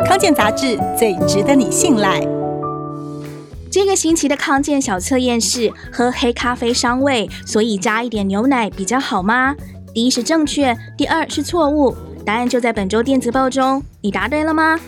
康健杂志最值得你信赖。这个星期的康健小测验是喝黑咖啡伤胃所以加一点牛奶比较好吗？第一是正确第二是错误答案就在本周电子报中你答对了吗？